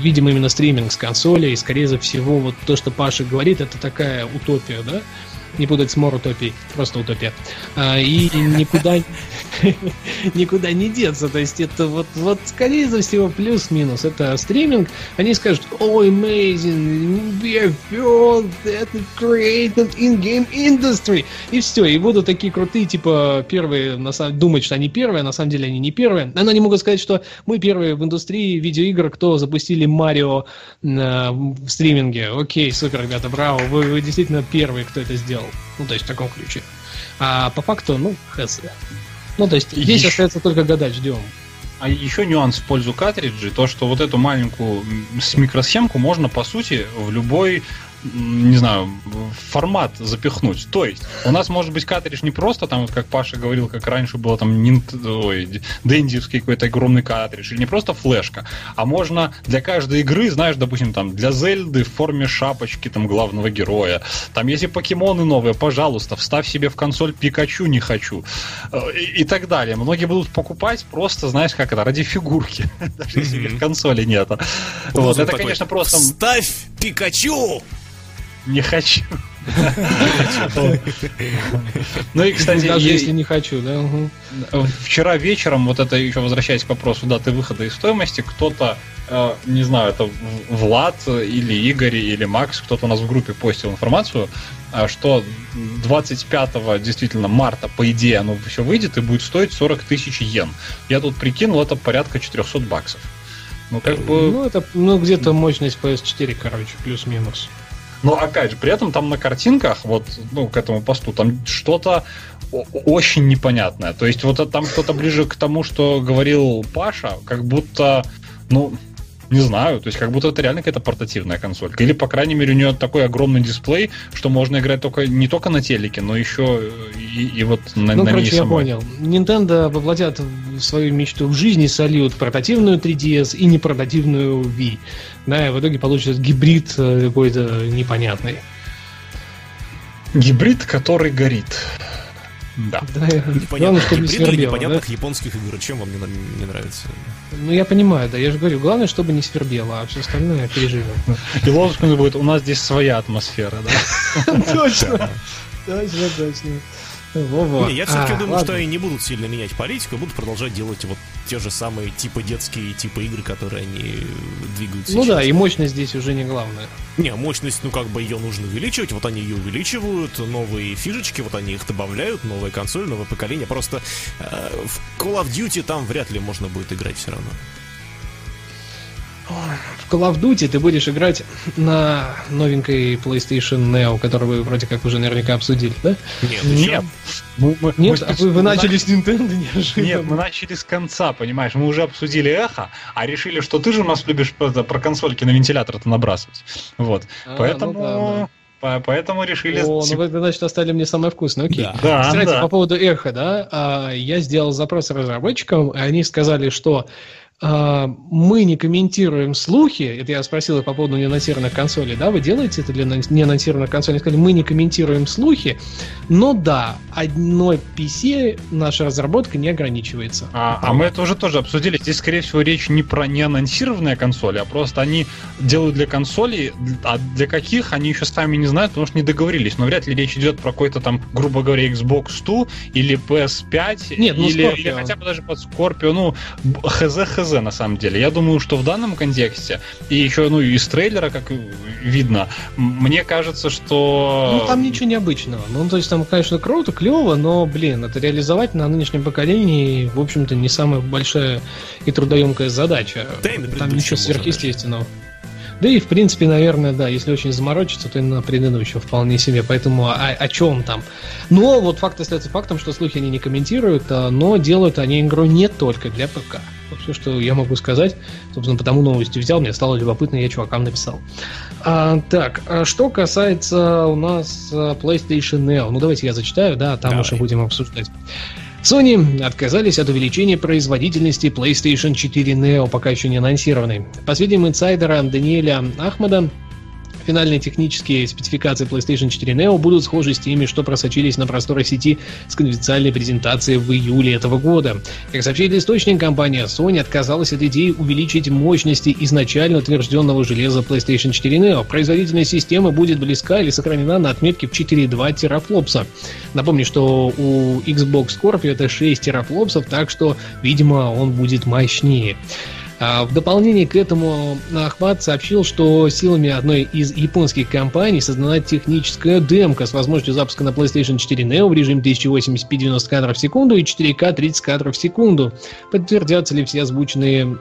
видим именно стриминг с консоли, и скорее всего вот то, что Паша говорит, это такая утопия, да, не путать с Морутопией, просто утопия. А, и никуда, никуда не деться. То есть это вот, вот скорее всего плюс-минус. Это стриминг. Они скажут, oh, amazing, we are built that created in-game industry. И все. И будут такие крутые, типа, первые, на самом, думать, что они первые, а на самом деле они не первые. Но они могут сказать, что мы первые в индустрии видеоигр, кто запустили Марио э, в стриминге. Окей, супер, ребята, браво. Вы, вы действительно первые, кто это сделал. Ну, то есть в таком ключе. А по факту, ну, хз. Ну, то есть здесь Еще- остается только гадать, ждем. А еще нюанс в пользу картриджей, то, что вот эту маленькую с микросхемку можно, по сути, в любой не знаю, формат запихнуть. То есть, у нас может быть картридж не просто там, вот как Паша говорил, как раньше было там Nint- ой, дендиевский какой-то огромный картридж, или не просто флешка, а можно для каждой игры, знаешь, допустим, там для Зельды в форме шапочки там главного героя. Там если покемоны новые, пожалуйста, вставь себе в консоль Пикачу не хочу. Э, И, и так далее. Многие будут покупать просто, знаешь, как это, ради фигурки, даже если их консоли нет. Вот, это, конечно, просто Ставь Пикачу! Не хочу. Ну и, кстати, Даже если не хочу, да. вчера вечером, вот это еще возвращаясь к вопросу даты выхода и стоимости, кто-то, э, не знаю, это Влад или Игорь или Макс, кто-то у нас в группе постил информацию, э, что 25 действительно марта, по идее, оно все выйдет и будет стоить 40 тысяч йен. Я тут прикинул, это порядка 400 баксов. Ну, как бы... Ну, это ну, где-то мощность PS4, короче, плюс-минус. Но опять же, при этом там на картинках, вот, ну, к этому посту, там что-то очень непонятное. То есть, вот там кто-то ближе к тому, что говорил Паша, как будто, ну, не знаю, то есть как будто это реально какая-то портативная консолька. Или, по крайней мере, у нее такой огромный дисплей, что можно играть только не только на телеке, но еще и, и вот на, Ну, на короче, ней я самой. понял. Nintendo воплотят свою мечту в жизни, сольют портативную 3DS и непортативную Wii. Да, и в итоге получится гибрид э, какой-то непонятный. Гибрид, который горит. Да. Да, главное, Непонятно, чтобы не свербело, да? непонятных японских игр. Чем вам не, не нравится? Ну, я понимаю, да, я же говорю, главное, чтобы не свербело, а все остальное переживем. И лозунг будет, у нас здесь своя атмосфера, да. Точно, точно, точно. Во-во. Не, я все-таки А, думаю, ладно. что они не будут сильно менять политику, будут продолжать делать вот те же самые типа детские типа игры, которые они двигают Ну сейчас. да, и мощность здесь уже не главное. Не, мощность, ну как бы ее нужно увеличивать, вот они ее увеличивают, новые фишечки, вот они их добавляют, новая консоль, новое поколение. Просто э, в Call of Duty там вряд ли можно будет играть все равно. В Call of Duty ты будешь играть на новенькой PlayStation Neo, которую вы вроде как уже наверняка обсудили, да? Нет, Нет. Мы- мы- Нет, мы а вы, вы мы начали с Nintendo неожиданно. Нет, мы начали с конца, понимаешь? Мы уже обсудили эхо, а решили, что ты же у нас любишь про, про консольки на вентилятор-то набрасывать. Вот. А, поэтому, ну по- поэтому решили... О, ну вы, значит, оставили мне самое вкусное, окей. Да. Да, Кстати, да. по поводу эхо, да, а, я сделал запрос разработчикам, и они сказали, что мы не комментируем слухи, это я спросил их по поводу неанонсированных консолей, да, вы делаете это для неанонсированных консолей? Они сказали, мы не комментируем слухи, но да, одной PC наша разработка не ограничивается. А, а мы это уже тоже обсудили. Здесь, скорее всего, речь не про неанонсированные консоли, а просто они делают для консолей, а для каких они еще сами не знают, потому что не договорились. Но вряд ли речь идет про какой-то там, грубо говоря, Xbox 2 или PS5, Нет, ну, или, Scorpio. или хотя бы даже под Scorpio, ну, б- хз-хз на самом деле. Я думаю, что в данном контексте, и еще, ну, из трейлера, как видно, мне кажется, что... Ну, там ничего необычного. Ну, то есть там, конечно, круто, клево, но, блин, это реализовать на нынешнем поколении, в общем-то, не самая большая и трудоемкая задача. Да и там ничего сверхъестественного. Да и, в принципе, наверное, да, если очень заморочиться, то и на предыдущем вполне себе. Поэтому о, о чем там? Но вот факт остается фактом, что слухи они не комментируют, а, но делают они игру не только для ПК. Вот все, что я могу сказать. Собственно, потому новости взял, мне стало любопытно, я чувакам написал. А, так, а что касается у нас а, PlayStation Neo, ну давайте я зачитаю, да, там Давай. уже будем обсуждать. Sony отказались от увеличения производительности PlayStation 4 Neo, пока еще не анонсированной. По сведениям инсайдера Даниэля Ахмада, финальные технические спецификации PlayStation 4 Neo будут схожи с теми, что просочились на просторы сети с конфиденциальной презентацией в июле этого года. Как сообщает источник, компания Sony отказалась от идеи увеличить мощности изначально утвержденного железа PlayStation 4 Neo. Производительность системы будет близка или сохранена на отметке в 4,2 терафлопса. Напомню, что у Xbox Scorpio это 6 терафлопсов, так что, видимо, он будет мощнее. А В дополнение к этому Ахмад сообщил, что силами одной из японских компаний создана техническая демка с возможностью запуска на PlayStation 4 Neo в режиме 1080p 90 кадров в секунду и 4К 30 кадров в секунду. Подтвердятся ли все озвученные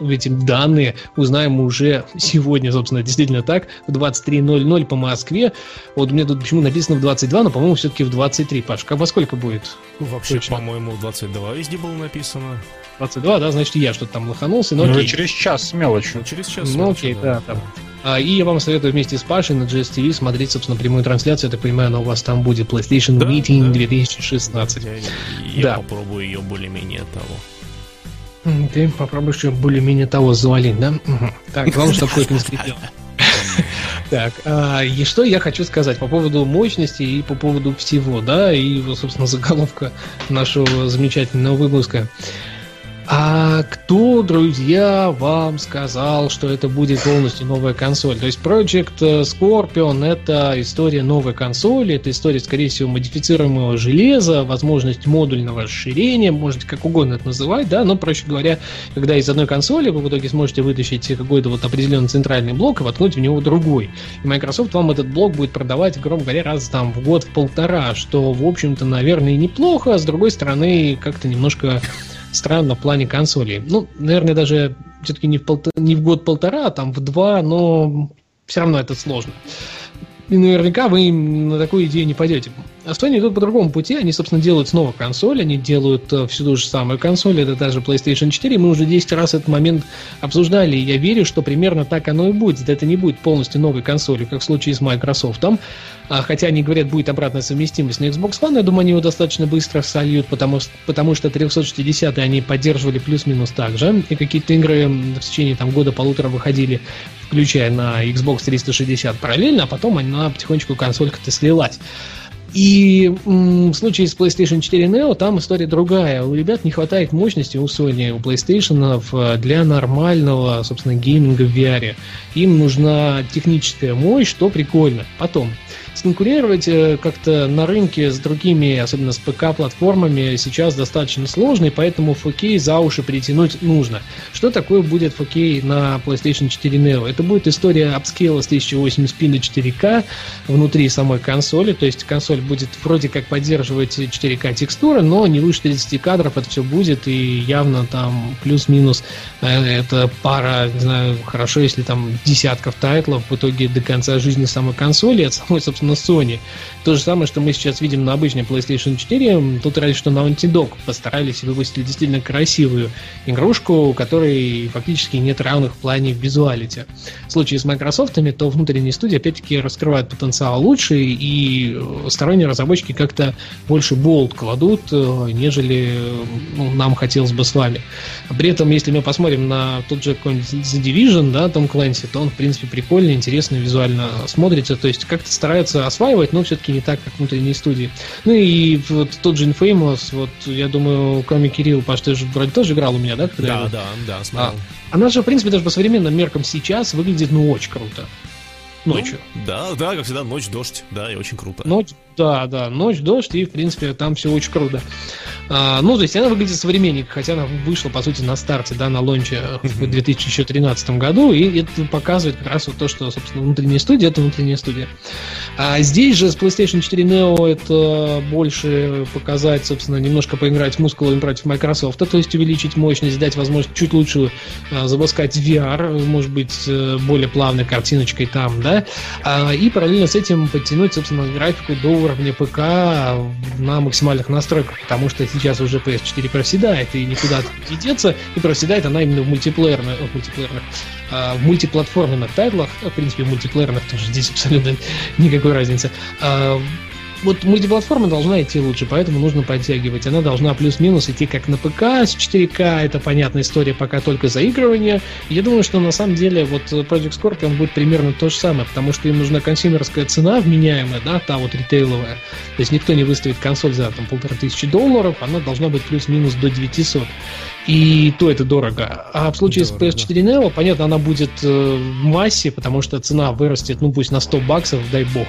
эти данные узнаем уже сегодня, собственно, действительно так, в 23.00 по Москве. Вот у меня тут почему написано в 22, но, по-моему, все-таки в 23. Пашка, во сколько будет? Вообще, по-моему, в 22 везде было написано. 22, да, значит, я что-то там лоханулся. Но Ну, окей. через час с мелочью. Ну, через час. Ну, короче, окей, да, там. А, и я вам советую вместе с Пашей на GSTV смотреть, собственно, прямую трансляцию. Я так понимаю, она у вас там будет PlayStation Да, Meeting да. 2016. Я, я Да. попробую ее более-менее того. Ты попробуешь ее более-менее того завалить, да? Так, главное, чтобы кое не скрипел. Так, а, и что я хочу сказать по поводу мощности и по поводу всего, да, и, собственно, заголовка нашего замечательного выпуска. А кто, друзья, вам сказал, что это будет полностью новая консоль? То есть Project Scorpion это история новой консоли, это история, скорее всего, модифицируемого железа, возможность модульного расширения, можете как угодно это называть, да, но, проще говоря, когда из одной консоли вы в итоге сможете вытащить какой-то вот определенный центральный блок и воткнуть в него другой. И Microsoft вам этот блок будет продавать, грубо говоря, раз там в год в полтора, что, в общем-то, наверное, неплохо, а с другой стороны, как-то немножко странно в плане консолей. Ну, наверное, даже все-таки не, в полто- не в год-полтора, а там в два, но все равно это сложно. И наверняка вы на такую идею не пойдете. А Sony идут по другому пути. Они, собственно, делают снова консоль. Они делают э, всю ту же самую консоль. Это та же PlayStation 4. Мы уже 10 раз этот момент обсуждали. И я верю, что примерно так оно и будет. Это не будет полностью новой консолью, как в случае с Microsoft. Хотя они говорят, будет обратная совместимость на Xbox One, я думаю, они его достаточно быстро сольют, потому, потому что 360 они поддерживали плюс-минус так же. И какие-то игры в течение там, года-полутора выходили, включая на Xbox 360 параллельно, а потом она потихонечку консолька-то слилась. И м, в случае с PlayStation 4 Neo там история другая. У ребят не хватает мощности у Sony, у PlayStation э, для нормального, собственно, гейминга в VR. Им нужна техническая мощь, что прикольно. Потом, сконкурировать э, как-то на рынке с другими, особенно с ПК-платформами, сейчас достаточно сложно, и поэтому 4K за уши притянуть нужно. Что такое будет 4K на PlayStation 4 Neo? Это будет история апскейла с 1080p на 4K внутри самой консоли, то есть консоль будет вроде как поддерживать 4К текстуры, но не выше 30 кадров это все будет, и явно там плюс-минус э, это пара, не знаю, хорошо, если там десятков тайтлов в итоге до конца жизни самой консоли от самой, собственно, Sony. То же самое, что мы сейчас видим на обычной PlayStation 4, тут разве что на Naughty Dog постарались и выпустили действительно красивую игрушку, у которой фактически нет равных в плане визуалити. В случае с Microsoft, то внутренние студии опять-таки раскрывают потенциал лучше, и э, сторонние разработчики как-то больше болт кладут, э, нежели ну, нам хотелось бы с вами. При этом, если мы посмотрим на тот же какой-нибудь The Division, да, Том Клэнси, то он, в принципе, прикольный, интересно, визуально смотрится, то есть как-то стараются осваивать, но все-таки не так, как внутренние студии. Ну и вот тот же Infamous, вот, я думаю, кроме Кирилла, Паш, ты же вроде тоже играл у меня, да? когда Да, я- да, да, смотрел. Она же, в принципе, даже по современным меркам сейчас выглядит, ну, очень круто. Ночью. Ну, да, да, как всегда, ночь, дождь, да, и очень круто. Ночь, да, да, ночь, дождь, и, в принципе, там все очень круто. А, ну, то есть она выглядит современненько, хотя она вышла, по сути, на старте, да, на лонче в 2013 году, и это показывает как раз вот то, что, собственно, внутренняя студия — это внутренняя студия. А здесь же с PlayStation 4 Neo это больше показать, собственно, немножко поиграть с мускулами против Microsoft, то есть увеличить мощность, дать возможность чуть лучше а, запускать VR, может быть, э, более плавной картиночкой там, да, а, и параллельно с этим подтянуть, собственно, графику до уровня ПК на максимальных настройках, потому что сейчас уже PS4 проседает, и никуда не деться, и проседает она именно в мультиплеерных, в мультиплеерных, а, в мультиплатформенных тайтлах, в принципе, в мультиплеерных тоже здесь абсолютно никакой разницы. Вот мультиплатформа должна идти лучше, поэтому нужно подтягивать. Она должна плюс-минус идти как на ПК с 4К, это понятная история, пока только заигрывание. Я думаю, что на самом деле вот Project Scorpion будет примерно то же самое, потому что им нужна консюмерская цена вменяемая, да, та вот ритейловая. То есть никто не выставит консоль за там полторы тысячи долларов, она должна быть плюс-минус до 900. И то это дорого. А в случае Дорого, с PS4 Neo, понятно, она будет э, в массе, потому что цена вырастет, ну пусть на 100 баксов, дай бог,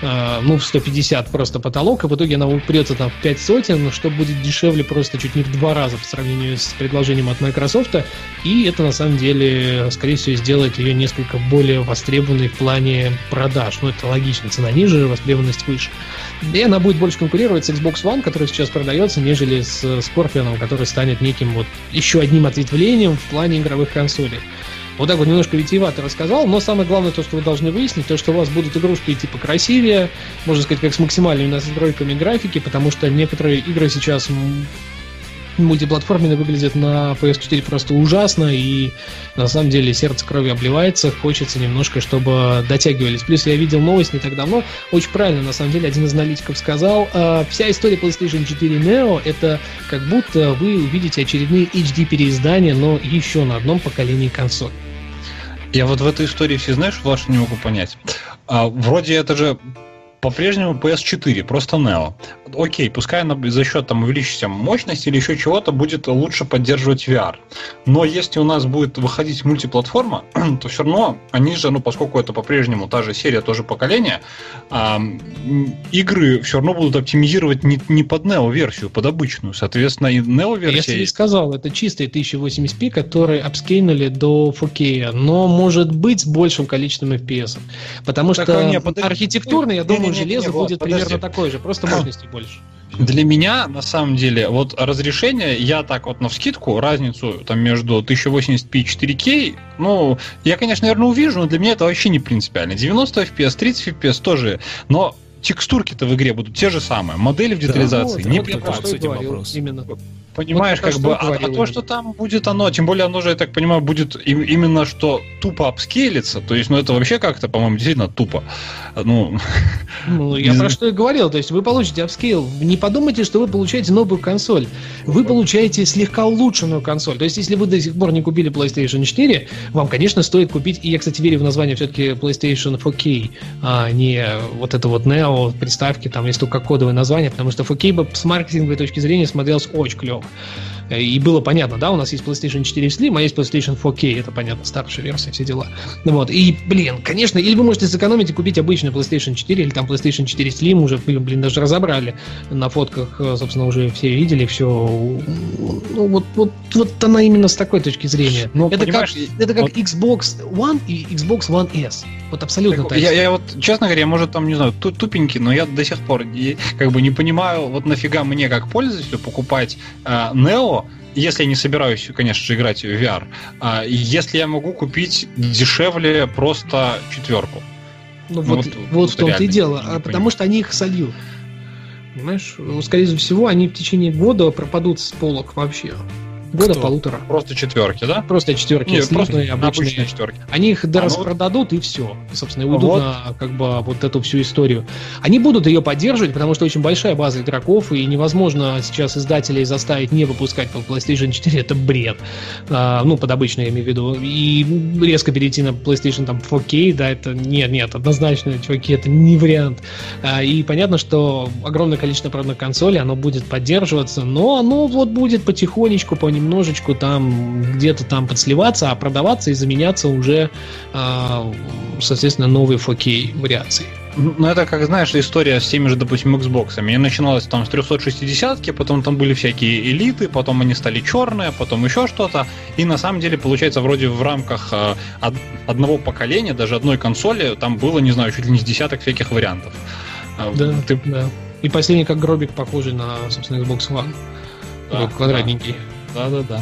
э, ну в 150 просто потолок, и в итоге она упрется там в 5 сотен, что будет дешевле просто чуть не в два раза по сравнению с предложением от Microsoft. И это на самом деле, скорее всего, сделает ее несколько более востребованной в плане продаж. Ну это логично, цена ниже, востребованность выше. И она будет больше конкурировать с Xbox One, который сейчас продается, нежели с Scorpion, который станет неким вот еще одним ответвлением в плане игровых консолей. Вот так вот немножко витиевато рассказал, но самое главное то, что вы должны выяснить, то, что у вас будут игрушки типа красивее, можно сказать, как с максимальными настройками графики, потому что некоторые игры сейчас мультиплатформенные выглядят на PS4 просто ужасно, и на самом деле сердце крови обливается, хочется немножко, чтобы дотягивались. Плюс я видел новость не так давно, очень правильно, на самом деле, один из аналитиков сказал, э, вся история PlayStation 4 Neo это как будто вы увидите очередные HD-переиздания, но еще на одном поколении консоль. Я вот в этой истории все знаешь, Влаш, не могу понять. А, вроде это же по-прежнему PS4, просто Neo. Окей, пускай она за счет там увеличения мощности или еще чего-то будет лучше поддерживать VR. Но если у нас будет выходить мультиплатформа, то все равно они же, ну поскольку это по-прежнему та же серия, тоже поколение, а, игры все равно будут оптимизировать не, не под Neo версию, под обычную. Соответственно, и Neo версия. Я тебе сказал, это чистые 1080p, которые апскейнули до 4K, но может быть с большим количеством FPS. Потому так, что не, архитектурно, я думаю, не, железо не, будет подожди. примерно такое же, просто мощности больше. Для меня, на самом деле, вот разрешение, я так вот на вскидку, разницу там между 1080p и 4K, ну, я, конечно, наверное, увижу, но для меня это вообще не принципиально. 90 FPS, 30 FPS тоже, но текстурки-то в игре будут те же самые, модели в детализации да, ну, не вот я про что говорил, Именно. Понимаешь, вот как бы, а, а то, что там будет оно, тем более оно же, я так понимаю, будет им, именно что тупо апскейлиться, то есть, ну, это вообще как-то, по-моему, действительно тупо. Ну, ну я про что и говорил, то есть вы получите апскейл, не подумайте, что вы получаете новую консоль, вы получаете слегка улучшенную консоль, то есть, если вы до сих пор не купили PlayStation 4, вам, конечно, стоит купить, и я, кстати, верю в название все-таки PlayStation 4K, а не вот это вот Neo, приставки, там есть только кодовое название, потому что 4K бы с маркетинговой точки зрения смотрелось очень клево. И было понятно, да, у нас есть PlayStation 4 Slim, а есть PlayStation 4K, это понятно, старшая версия, все дела. Ну вот, и, блин, конечно, или вы можете сэкономить и купить обычный PlayStation 4, или там PlayStation 4 Slim уже, блин, даже разобрали на фотках, э, собственно, уже все видели, все. Ну, вот, вот, вот она именно с такой точки зрения. Но, это, как, это как вот... Xbox One и Xbox One S. Вот абсолютно так. Я, я вот, честно говоря, может, там, не знаю, тупенький, но я до сих пор как бы не понимаю, вот нафига мне как пользователю покупать э, Neo, если я не собираюсь, конечно же, играть в VR, а если я могу купить дешевле просто четверку. Ну, ну вот, вот, вот в том-то и дело, а потому что они их сольют. Понимаешь, скорее всего, они в течение года пропадут с полок вообще. Года Кто? полутора. Просто четверки, да? Просто четверки. Нет, просто обычные. обычные четверки. Они их дораспродадут а, ну... и все. И, собственно, и уйдут вот. на как бы вот эту всю историю. Они будут ее поддерживать, потому что очень большая база игроков, и невозможно сейчас издателей заставить не выпускать по PlayStation 4. Это бред. А, ну, под обычно я имею в виду. И резко перейти на PlayStation там 4K, да, это нет, нет, однозначно, чуваки, это не вариант. А, и понятно, что огромное количество, правда, консолей, оно будет поддерживаться, но оно вот будет потихонечку, по немножечку там где-то там подсливаться, а продаваться и заменяться уже, э, соответственно, новые 4K вариации. Ну, это, как знаешь, история с теми же, допустим, Xbox. Я начиналось там с 360-ки, потом там были всякие элиты, потом они стали черные, потом еще что-то. И на самом деле, получается, вроде в рамках э, одного поколения, даже одной консоли, там было, не знаю, чуть ли не с десяток всяких вариантов. А, да, Ты... да. И последний как гробик похожий на, собственно, Xbox One. Да, квадратненький. Да. Да-да-да.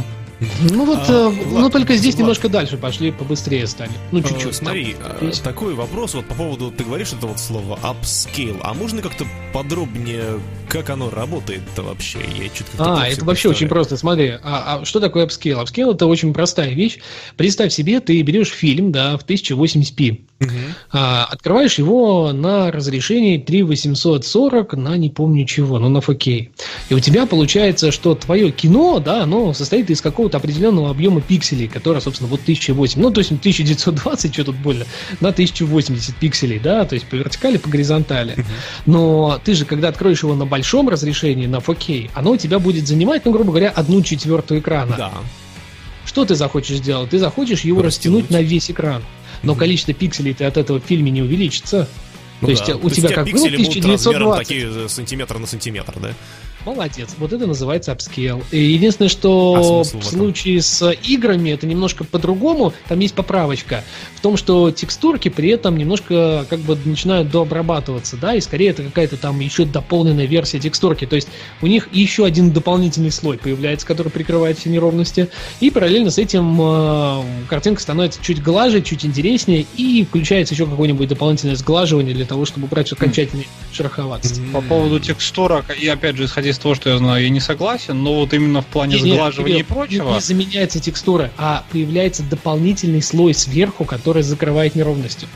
Ну вот, а, э, ну только здесь ладно. немножко дальше пошли, побыстрее стали. Ну чуть-чуть. А, смотри, там, такой вопрос вот по поводу, ты говоришь это вот слово upscale, а можно как-то подробнее, как оно работает-то вообще? Я чуть А, это вообще очень просто. Смотри, а, а что такое upscale? Upscale это очень простая вещь. Представь себе, ты берешь фильм, да, в 1080p, угу. а, открываешь его на разрешении 3840 на не помню чего, но на 4K. И у тебя получается, что твое кино, да, оно состоит из какого-то определенного объема пикселей, который, собственно, вот 1008. Ну, то есть 1920, что тут больно, на 1080 пикселей, да, то есть по вертикали, по горизонтали. Угу. Но ты же, когда откроешь его на большом разрешении, на 4K, оно у тебя будет занимать, ну, грубо говоря, одну четвертую экрана. Да. Что ты захочешь сделать? Ты захочешь его растянуть, растянуть на весь экран. Но количество пикселей ты от этого в фильме не увеличится. Ну то есть да. у тебя у как было пиксели будут размером 1920. такие сантиметр на сантиметр, да? Молодец. Вот это называется upscale. И единственное, что А в случае с играми это немножко по-другому. Там есть поправочка в том, что текстурки при этом немножко как бы начинают дообрабатываться, да, и скорее это какая-то там еще дополненная версия текстурки. То есть у них еще один дополнительный слой появляется, который прикрывает все неровности. И параллельно с этим э, картинка становится чуть глаже, чуть интереснее, и включается еще какое-нибудь дополнительное сглаживание для того, чтобы убрать окончательный шероховатость. По поводу текстурок, и опять же, исходя из того, что я знаю, я не согласен, но вот именно в плане Не, не, сглаживания и Кирилл, прочего... Не заменяется текстура, а появляется дополнительный слой сверху, который закрывает неровности.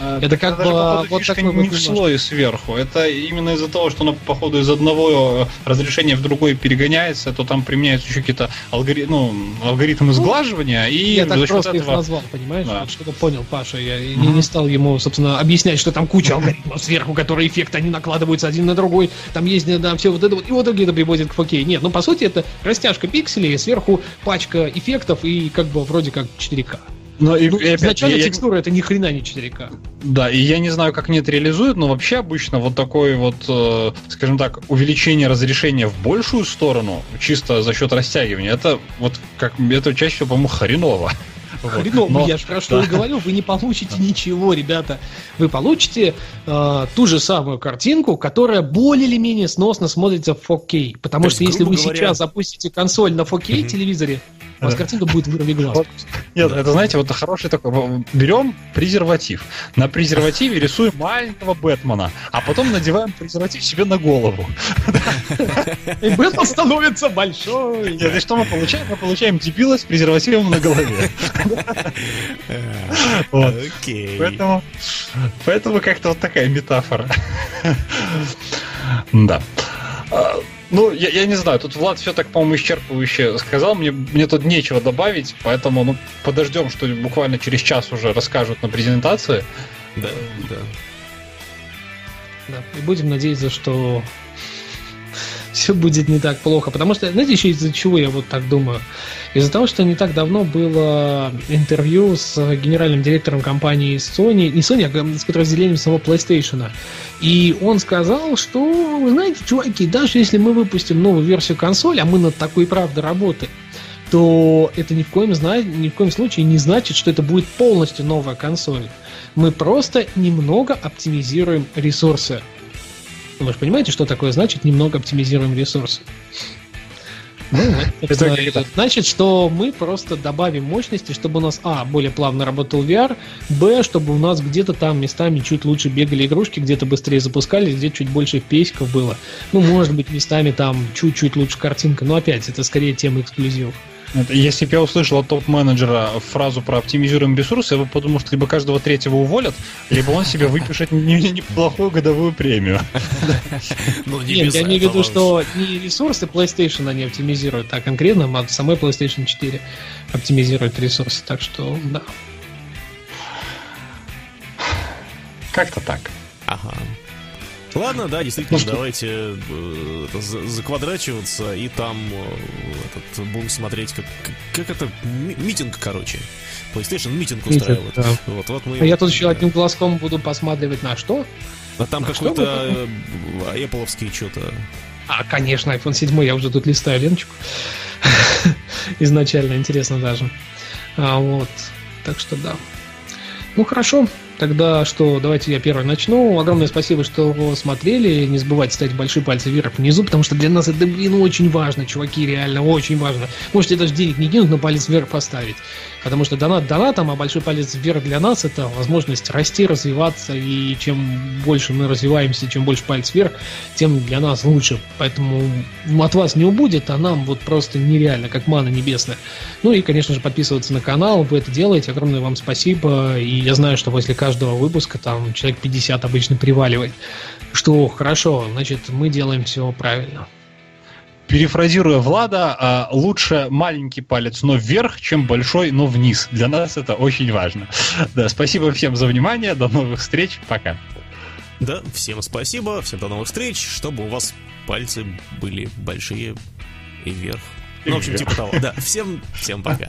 Э, это как даже, бы вот фишка такой не вот в слое сверху. Это именно из-за того, что оно, походу, из одного э, разрешения в другое перегоняется, то там применяются еще какие-то алгори... ну, алгоритмы сглаживания, и я так просто их этого... назвал, понимаешь? Да. Вот что-то понял, Паша. Я и не, не стал ему, собственно, объяснять, что там куча алгоритмов сверху, которые эффекты, они накладываются один на другой. Там есть, да, все вот это вот, и вот это приводит к 4K. Нет, ну, по сути, это растяжка пикселей, сверху пачка эффектов и как бы вроде как 4К. Но и, Ну, и опять, изначально я- текстура это ни хрена не 4К. Да, и я не знаю, как они это реализуют, но вообще обычно вот такое вот, э, скажем так, увеличение разрешения в большую сторону, чисто за счет растягивания, это вот как это чаще всего, по-моему, хреново. Хреново, Но- я же про что да. и говорю, вы не получите ничего, ребята. Вы получите э, ту же самую картинку, которая более или менее сносно смотрится в 4K. Потому То что есть, если вы говоря- сейчас запустите консоль на 4K Мгм. телевизоре, у вас картинка будет вырви глаз. Вот. Нет, это, знаете, вот хороший такой... Берем презерватив. На презервативе рисуем маленького Бэтмена, а потом надеваем презерватив себе на голову. И Бэтмен становится большой. Нет, и что мы получаем? Мы получаем дебила с презервативом на голове. Окей. Поэтому, поэтому как-то вот такая метафора. Да. Ну, я, я не знаю, тут Влад все так, по-моему, исчерпывающе сказал, мне, мне тут нечего добавить, поэтому ну, подождем, что буквально через час уже расскажут на презентации. Да, да. Да, И будем надеяться, что все будет не так плохо. Потому что, знаете, еще из-за чего я вот так думаю? Из-за того, что не так давно было интервью с генеральным директором компании Sony, не Sony, а с подразделением самого PlayStation. И он сказал, что, знаете, чуваки, даже если мы выпустим новую версию консоли, а мы над такой правда работаем, то это ни в коем, ни в коем случае не значит, что это будет полностью новая консоль. Мы просто немного оптимизируем ресурсы. Ну, Вы же понимаете, что такое значит немного оптимизируем ресурсы? Ну, это? это значит, что мы просто добавим мощности, чтобы у нас, а, более плавно работал VR, б, чтобы у нас где-то там местами чуть лучше бегали игрушки, где-то быстрее запускались, где чуть больше песиков было. Ну, может быть, местами там чуть-чуть лучше картинка, но опять, это скорее тема эксклюзивов. Это Если бы я услышал от топ-менеджера фразу про оптимизируем ресурсы, я бы подумал, что либо каждого третьего уволят, либо он себе выпишет не- не- неплохую годовую премию. Ну, не Нет, я имею в виду, этого. что не ресурсы PlayStation они оптимизируют, а конкретно от самой PlayStation 4 оптимизирует ресурсы. Так что, да. Как-то так. Ага. Ладно, да, действительно, Ну давайте э, заквадрачиваться и там э, этот, будем смотреть, как, как, это ми- митинг, короче. PlayStation митинг Митинг, устраивает. да. Вот, вот мы. А я тут еще одним глазком буду посматривать на что? А там что какой-то э, Apple-овский что-то. А, конечно, iPhone 7, я уже тут листаю ленточку. Изначально интересно даже. А, вот. Так что да. Ну хорошо, тогда что, давайте я первый начну. Огромное спасибо, что смотрели. Не забывайте ставить большие пальцы вверх внизу, потому что для нас это, блин, очень важно, чуваки, реально очень важно. Можете даже денег не кинуть, но палец вверх поставить. Потому что донат донатом, а большой палец вверх для нас это возможность расти, развиваться. И чем больше мы развиваемся, чем больше палец вверх, тем для нас лучше. Поэтому от вас не убудет, а нам вот просто нереально, как мана небесная. Ну и, конечно же, подписываться на канал, вы это делаете. Огромное вам спасибо. И я знаю, что после каждого выпуска там человек 50 обычно приваливает. Что хорошо, значит, мы делаем все правильно. Перефразируя Влада, а, лучше маленький палец, но вверх, чем большой, но вниз. Для нас это очень важно. Да, спасибо всем за внимание. До новых встреч. Пока. Да, всем спасибо, всем до новых встреч, чтобы у вас пальцы были большие и вверх. Ну, в общем, типа того. Да, всем, всем пока.